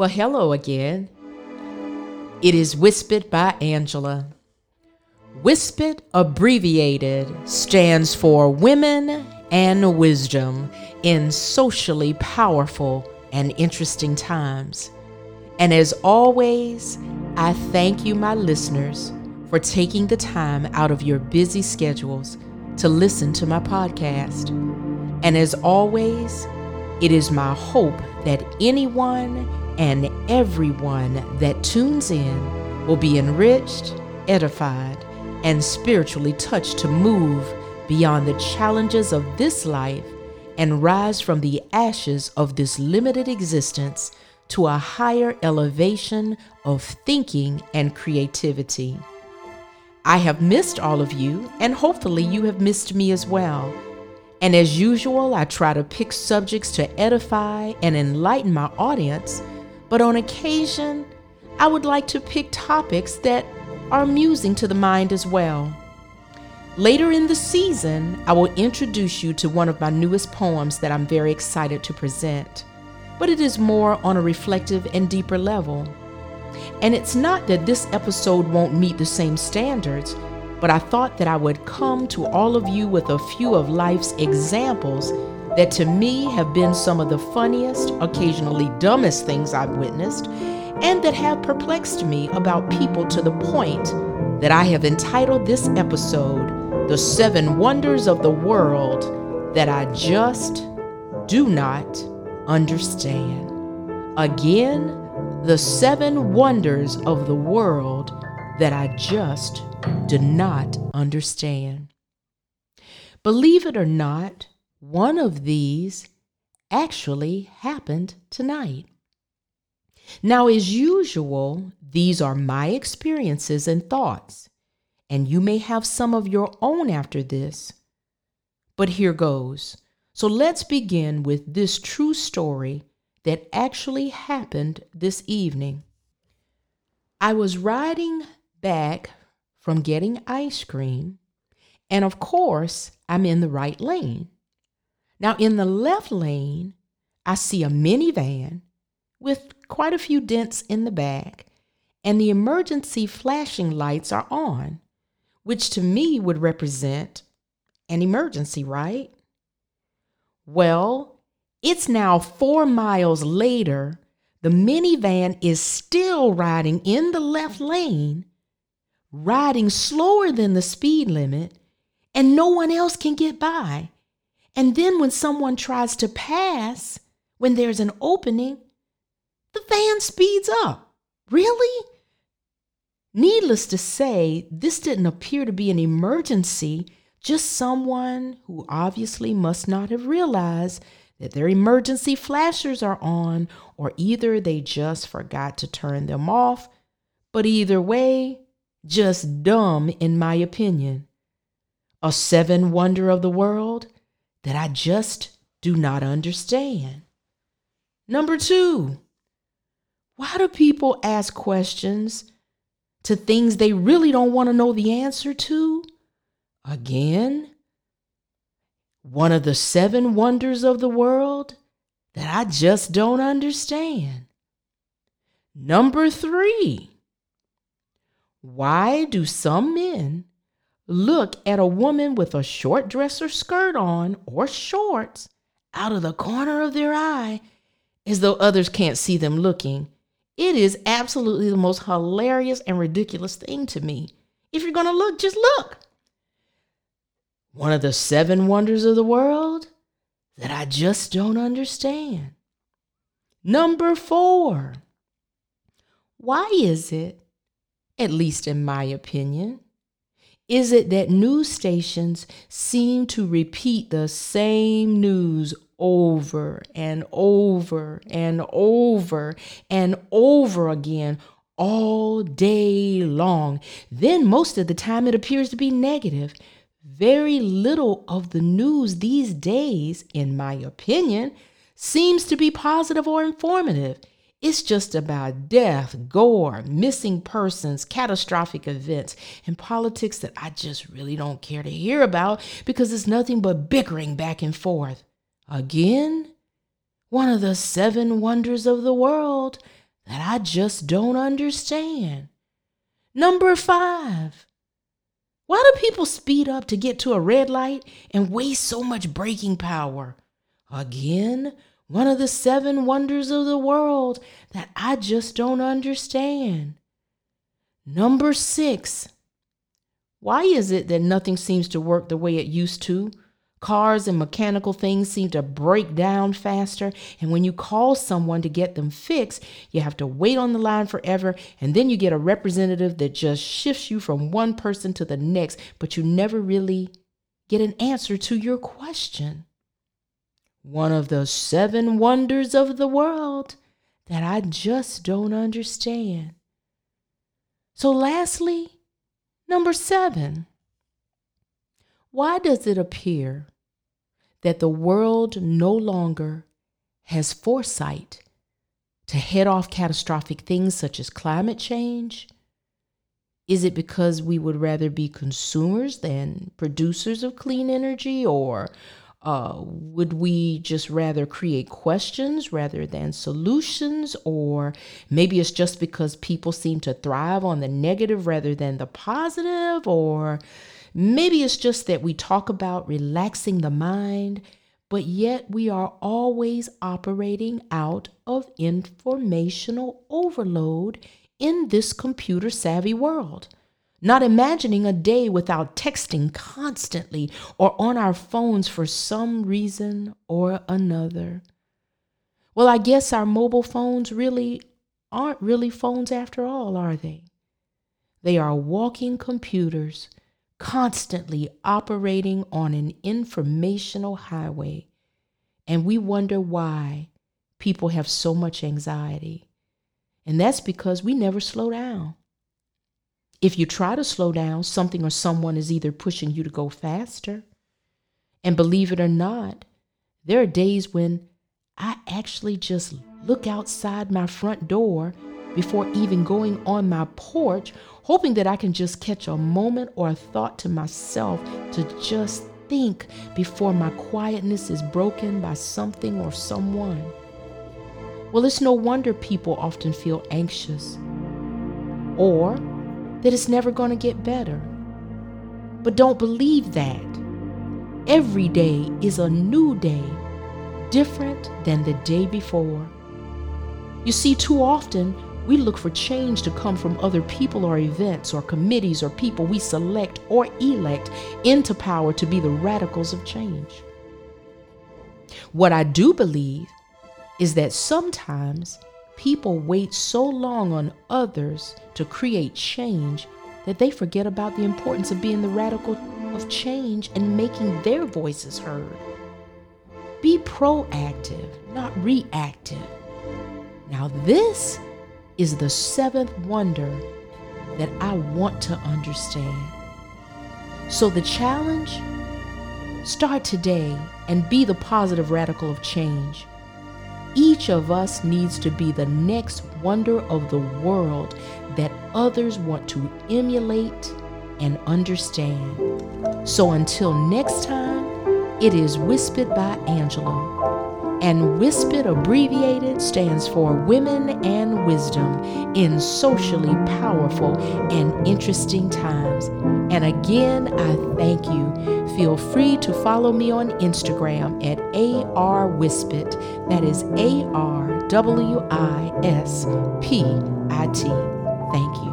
Well, hello again. It is WISPIT by Angela. WISPIT, abbreviated, stands for Women and Wisdom in socially powerful and interesting times. And as always, I thank you, my listeners, for taking the time out of your busy schedules to listen to my podcast. And as always, it is my hope that anyone and everyone that tunes in will be enriched, edified, and spiritually touched to move beyond the challenges of this life and rise from the ashes of this limited existence to a higher elevation of thinking and creativity. I have missed all of you, and hopefully, you have missed me as well. And as usual, I try to pick subjects to edify and enlighten my audience, but on occasion, I would like to pick topics that are amusing to the mind as well. Later in the season, I will introduce you to one of my newest poems that I'm very excited to present, but it is more on a reflective and deeper level. And it's not that this episode won't meet the same standards, but I thought that I would come to all of you with a few of life's examples that to me have been some of the funniest, occasionally dumbest things I've witnessed, and that have perplexed me about people to the point that I have entitled this episode The Seven Wonders of the World That I Just Do Not Understand. Again, the seven wonders of the world that I just do not understand. Believe it or not, one of these actually happened tonight. Now, as usual, these are my experiences and thoughts, and you may have some of your own after this. But here goes. So let's begin with this true story that actually happened this evening. I was riding back from getting ice cream, and of course, I'm in the right lane. Now, in the left lane, I see a minivan with quite a few dents in the back, and the emergency flashing lights are on, which to me would represent an emergency, right? Well, it's now four miles later. The minivan is still riding in the left lane, riding slower than the speed limit, and no one else can get by. And then when someone tries to pass, when there's an opening, the van speeds up. Really? Needless to say, this didn't appear to be an emergency, just someone who obviously must not have realized that their emergency flashers are on, or either they just forgot to turn them off. But either way, just dumb in my opinion. A seven wonder of the world that I just do not understand. Number two, why do people ask questions to things they really don't want to know the answer to? Again, one of the seven wonders of the world that I just don't understand. Number three, why do some men look at a woman with a short dress or skirt on or shorts out of the corner of their eye as though others can't see them looking? It is absolutely the most hilarious and ridiculous thing to me. If you're going to look, just look one of the seven wonders of the world that I just don't understand. Number four, why is it, at least in my opinion, is it that news stations seem to repeat the same news over and over and over and over again all day long? Then, most of the time, it appears to be negative very little of the news these days, in my opinion, seems to be positive or informative. It's just about death, gore, missing persons, catastrophic events, and politics that I just really don't care to hear about because it's nothing but bickering back and forth. Again, one of the seven wonders of the world that I just don't understand. Number five, why do people speed up to get to a red light and waste so much braking power? Again, one of the seven wonders of the world that I just don't understand. Number six, why is it that nothing seems to work the way it used to? Cars and mechanical things seem to break down faster, and when you call someone to get them fixed, you have to wait on the line forever, and then you get a representative that just shifts you from one person to the next, but you never really get an answer to your question. One of the seven wonders of the world that I just don't understand. So, lastly, number seven. Why does it appear that the world no longer has foresight to head off catastrophic things such as climate change? Is it because we would rather be consumers than producers of clean energy? Or uh, would we just rather create questions rather than solutions? Or maybe it's just because people seem to thrive on the negative rather than the positive? Or Maybe it's just that we talk about relaxing the mind, but yet we are always operating out of informational overload in this computer savvy world. Not imagining a day without texting constantly or on our phones for some reason or another. Well, I guess our mobile phones really aren't really phones after all, are they? They are walking computers constantly operating on an informational highway. And we wonder why people have so much anxiety. And that's because we never slow down. If you try to slow down, something or someone is either pushing you to go faster. And believe it or not, there are days when I actually just look outside my front door before even going on my porch, hoping that I can just catch a moment or a thought to myself to just think before my quietness is broken by something or someone. Well, it's no wonder people often feel anxious or that it's never going to get better. But don't believe that. Every day is a new day, different than the day before. You see, too often we look for change to come from other people or events or committees or people we select or elect into power to be the radicals of change. What I do believe is that sometimes people wait so long on others to create change that they forget about the importance of being the radical of change and making their voices heard. Be proactive, not reactive. Now, this is the seventh wonder that I want to understand. So, the challenge start today and be the positive radical of change. Each of us needs to be the next wonder of the world that others want to emulate and understand. So, until next time, it is WISPIT by Angela and WISPIT abbreviated stands for Women and Wisdom in Socially Powerful and Interesting Times. And again, I thank you. Feel free to follow me on Instagram at ARWispit. That is A R W I S P I T.